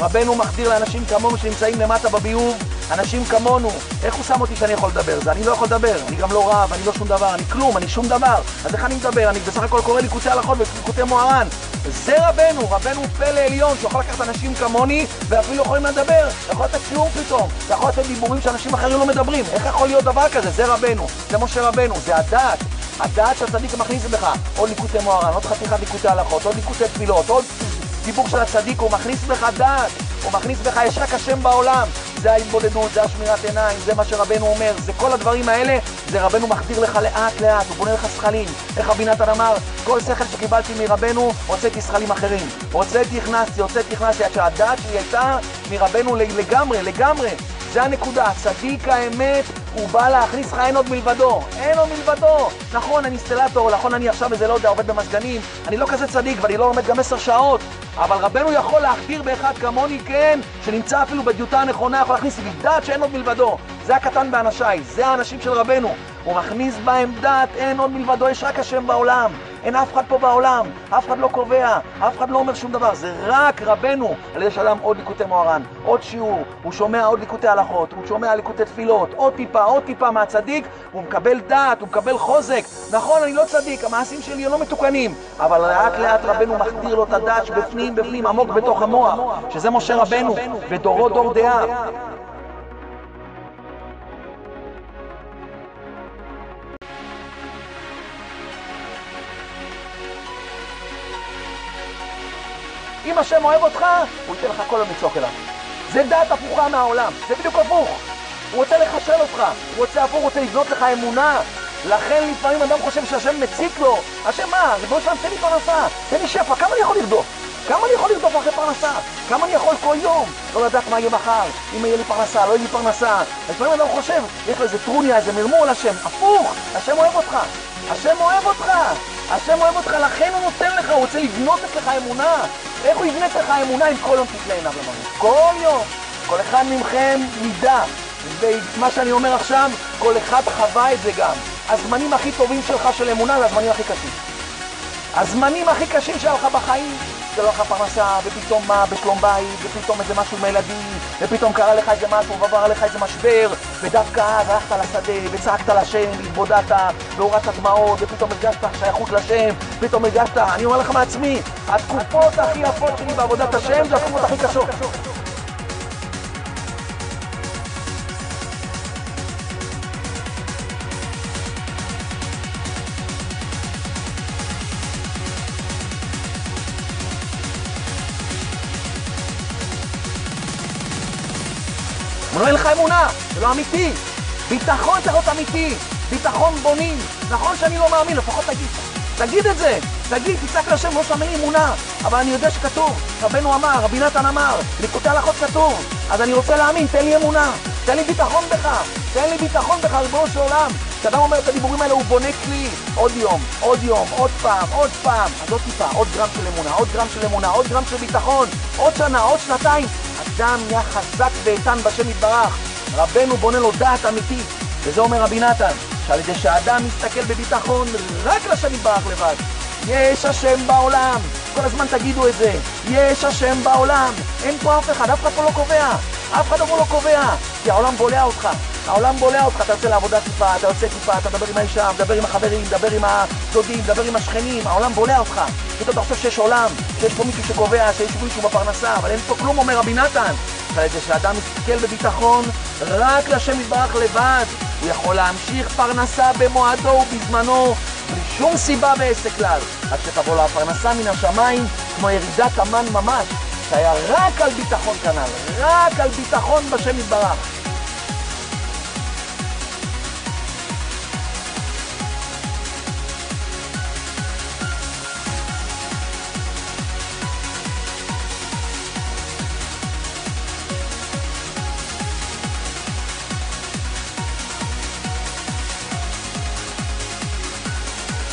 רבנו מחדיר לאנשים כמונו שנמצאים למטה בביוב, אנשים כמונו. איך הוא שם אותי שאני יכול לדבר? זה אני לא יכול לדבר, אני גם לא רב, אני לא שום דבר, אני כלום, אני שום דבר. אז איך אני מדבר? אני בסך הכל קורא ליקוטי הלכות וליקוטי מוהר"ן. זה רבנו, רבנו פלא עליון, שיכול לקחת אנשים כמוני ואפילו יכולים לדבר. יכול לתת שיעור פתאום, יכול לתת דיבורים שאנשים אחרים לא מדברים. איך יכול להיות דבר כזה? זה רבנו, זה משה רבנו, זה הדת. הדעת שהצדיק מכניס בך, עוד ליקוטי מוהר"ן, עוד חתיכת ליקוטי הלכות, עוד ליקוטי תפילות, עוד דיבור של הצדיק, הוא מכניס בך דעת, הוא מכניס בך, יש רק השם בעולם. זה ההתבודדות, זה השמירת עיניים, זה מה שרבנו אומר, זה כל הדברים האלה, זה רבנו מחדיר לך לאט לאט, הוא בונה לך שכלים. איך רבי נתן אמר, כל שכל שקיבלתי מרבנו, הוצאתי שכלים אחרים. הוצאתי, הכנסתי, הוצאתי, הכנסתי, עד שהדעת שלי הייתה מרבנו לגמרי, לגמרי. זה הנקודה, צדיק האמת, הוא בא להכניס לך אין עוד מלבדו, אין עוד מלבדו. נכון, אני אינסטלטור, נכון, אני עכשיו איזה לא יודע, עובד במזגנים, אני לא כזה צדיק ואני לא לומד גם עשר שעות, אבל רבנו יכול להכתיר באחד כמוני, כן, שנמצא אפילו בדיוטה הנכונה, יכול להכניס דעת שאין עוד מלבדו. זה הקטן באנשיי, זה האנשים של רבנו. הוא מכניס בהם דעת, אין עוד מלבדו, יש רק השם בעולם. אין אף אחד פה בעולם, אף אחד לא קובע, אף אחד לא אומר שום דבר, זה רק רבנו, על ידי שאדם עוד ליקוטי מוהר"ן, עוד שיעור, הוא שומע עוד ליקוטי הלכות, הוא שומע ליקוטי תפילות, עוד טיפה, עוד טיפה מהצדיק, הוא מקבל דעת, הוא מקבל חוזק. נכון, אני לא צדיק, המעשים שלי לא מתוקנים, אבל לאט לאט רבנו מחדיר לו את הדעת שבפנים, בפנים, עמוק בתוך המוח, שזה משה רבנו, ודורו דור דעה. אם השם אוהב אותך, הוא ייתן לך כל לצעוק אליו. זה דעת הפוכה מהעולם, זה בדיוק הפוך. הוא רוצה לחשל אותך, הוא רוצה הפוך, הוא רוצה לבנות לך אמונה. לכן לפעמים אדם חושב שהשם מציק לו. השם מה? ריבונו שלם, תן לי פרנסה, תן לי שפע, כמה אני יכול לרדוף? כמה אני יכול לרדוף אחרי פרנסה? כמה אני יכול כל יום? לא לדעת מה יהיה מחר, אם יהיה לי פרנסה, לא יהיה לי פרנסה. לפעמים אדם חושב, יש לו איזה טרוניה, איזה מרמור על השם. הפוך, השם אוהב אותך. השם אוהב אותך. השם אוהב אותך, לכן הוא נותן לך, הוא רוצה לבנות אצלך אמונה. איך הוא יבנה אצלך אמונה אם כל יום תתלה עיניו למראה? כל יום. כל אחד מכם ידע, ומה שאני אומר עכשיו, כל אחד חווה את זה גם. הזמנים הכי טובים שלך של אמונה זה הזמנים הכי קשים. הזמנים הכי קשים שלך בחיים לא לך פרנסה, ופתאום מה, בשלום בית, ופתאום איזה משהו עם הילדים, ופתאום קרה לך איזה משהו, ועבר עליך איזה משבר, ודווקא אז הלכת לשדה, וצעקת לשם, והתבודדת, והורדת דמעות, ופתאום הרגשת שייכות לשם, פתאום הרגשת, אני אומר לך מעצמי, התקופות הכי יפות שלי בעבודת השם זה התקופות הכי קשות. אומר לו, אין לך אמונה, זה לא אמיתי. ביטחון צריך להיות אמיתי, ביטחון בונים. נכון שאני לא מאמין, לפחות תגיד. תגיד את זה, תגיד, תצעק לשם, לא אין אמונה. אבל אני יודע שכתוב, רבנו אמר, רבי נתן אמר, ליקוטי הלכות כתוב. אז אני רוצה להאמין, תן לי אמונה, תן לי ביטחון בך, תן לי ביטחון בך, ריבונו של עולם. כשאדם אומר את הדיבורים האלה, הוא בונה כלי. עוד יום, עוד יום, עוד פעם, עוד פעם. אז עוד טיפה, עוד גרם של אמונה, עוד גרם של אמונה, עוד גרם של ביטחון, עוד שנה, עוד שנתיים. אדם נהיה חזק ואיתן בשם יתברך. רבנו בונה לו דעת אמיתית. וזה אומר רבי נתן, שעל ידי שהאדם מסתכל בביטחון רק לשם יתברך לבד. יש השם בעולם. כל הזמן תגידו את זה. יש השם בעולם. אין פה אף אחד, אף אחד פה לא קובע. אף אחד פה לא קובע. כי העולם בולע אותך. העולם בולע אותך, אתה יוצא לעבודה טיפה, אתה יוצא טיפה, אתה מדבר עם האישה, מדבר עם החברים, מדבר עם הדודים, מדבר עם השכנים, העולם בולע אותך. פתאום אתה חושב שיש עולם, שיש פה מישהו שקובע, שיש מישהו בפרנסה, אבל אין פה כלום, אומר רבי נתן. על זה שאדם מסתכל בביטחון רק לשם יתברך לבד, הוא יכול להמשיך פרנסה במועדו ובזמנו, בלי שום סיבה ועסק כלל, עד שתבוא לו הפרנסה מן השמיים, כמו ירידת המן ממש, שהיה רק על ביטחון כנ"ל, רק על ביטחון בשם יתברך.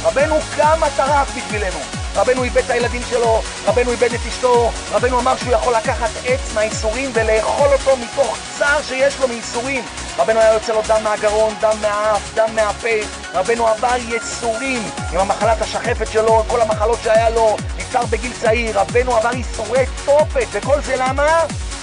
רבנו כמה טרח בשבילנו. רבנו איבד את הילדים שלו, רבנו איבד את אשתו, רבנו אמר שהוא יכול לקחת עץ מהייסורים ולאכול אותו מתוך צער שיש לו מייסורים. רבנו היה יוצא לו דם מהגרון, דם מהאף, דם מהפה, רבנו עבר ייסורים עם המחלת השחפת שלו, כל המחלות שהיה לו, נפטר בגיל צעיר, רבנו עבר ייסורי תופת, וכל זה למה?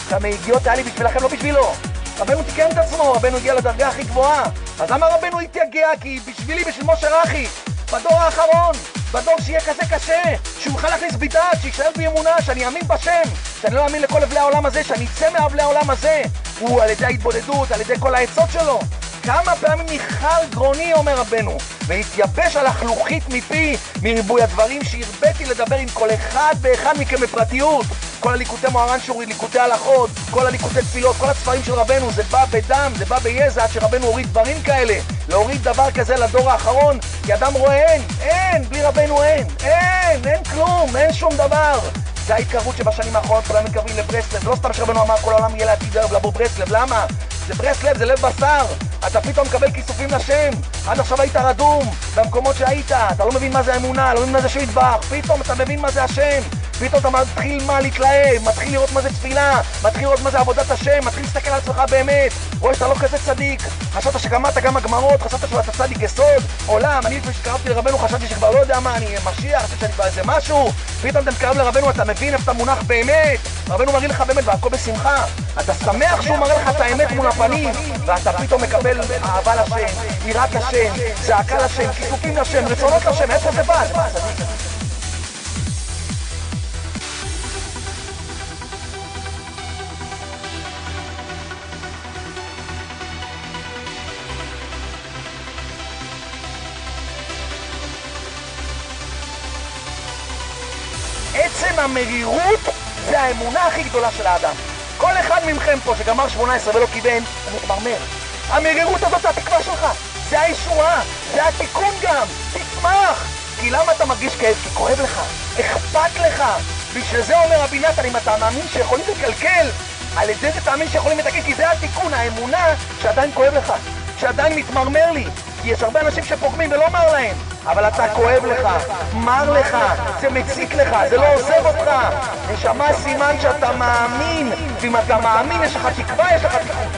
שהמגיעות היה לי בשבילכם, לא בשבילו. רבנו תיקן את עצמו, רבנו הגיע לדרגה הכי גבוהה. אז למה רבנו התייגע? כי בשבילי, בשביל משה רחי, בדור האחרון, בדור שיהיה כזה קשה, שהוא יוכל להכניס בי דת, שישאר בי אמונה, שאני אאמין בשם, שאני לא אאמין לכל אבלי העולם הזה, שאני אצא מאבלי העולם הזה, הוא על ידי ההתבודדות, על ידי כל העצות שלו. כמה פעמים ניחר גרוני, אומר רבנו, והתייבש על החלוכית מפי מריבוי הדברים שהרביתי לדבר עם כל אחד ואחד מכם בפרטיות. כל הליקוטי מוהר"ן שורי, ליקוטי הלכות, כל הליקוטי תפילות, כל הספרים של רבנו, זה בא בדם, זה בא ביזע, עד שרבנו הוריד דברים כאלה. להוריד דבר כזה לדור האחרון, כי אדם רואה אין, אין, בלי רבנו אין, אין, אין כלום, אין שום דבר. זה ההתקרבות שבשנים האחרונות כולם מתקרבים לברסלב, לא סתם שרבנו אמר כל העולם יהיה לעתיד ערב לבוא ברסלב, למה? זה ברסלב, זה לב בשר, אתה פתאום מקבל כיסופים לשם, עד עכשיו היית רדום במקומות שהיית, אתה לא מבין מה זה אמונה, לא מבין מה זה יתברך, פתאום אתה מבין מה זה השם, פתאום אתה מתחיל מה להתלהב, מתחיל לראות מה זה תפילה, מתחיל לראות מה זה עבודת השם, מתחיל להסתכל על עצמך באמת, רואה שאתה לא כזה צדיק, חשבת שגמרת גם הגמרות, חשבת שאתה צדיק יסוד, עולם, אני לפני שקרבתי לרבנו חשבתי שכבר לא יודע מה, אני משיח, חשבתי שאני כבר איזה משהו, פתאום אתה מתקרב לרבנו, אתה מבין איפה אתה מונח באמת, רבנו מראה לך באמת והכל בשמחה, אתה שמח שהוא מראה לך את האמת מול הפנים, ואתה פתאום מקבל אהבה לשם, יראת השם, זעקה לשם, כיסופים לשם, רצונות לשם, איפה זה בא? המרירות זה האמונה הכי גדולה של האדם. כל אחד מכם פה שגמר 18 ולא כיוון, הוא מתמרמר. המרירות הזאת זה התקווה שלך, זה הישועה, זה התיקון גם, תשמח! כי למה אתה מרגיש כאב? כי כואב לך, אכפת לך. בשביל זה אומר רבי נתן, אם אתה מאמין שיכולים לקלקל, על ידי זה תאמין שיכולים לתקן, כי זה התיקון, האמונה שעדיין כואב לך, שעדיין מתמרמר לי. כי יש הרבה אנשים שפוגמים ולא מר להם, אבל אתה כואב לך, מר לך, זה מציק לך, זה לא עוזב אותך. נשמה סימן שאתה מאמין, ואם אתה מאמין יש לך תקווה, יש לך תיקון.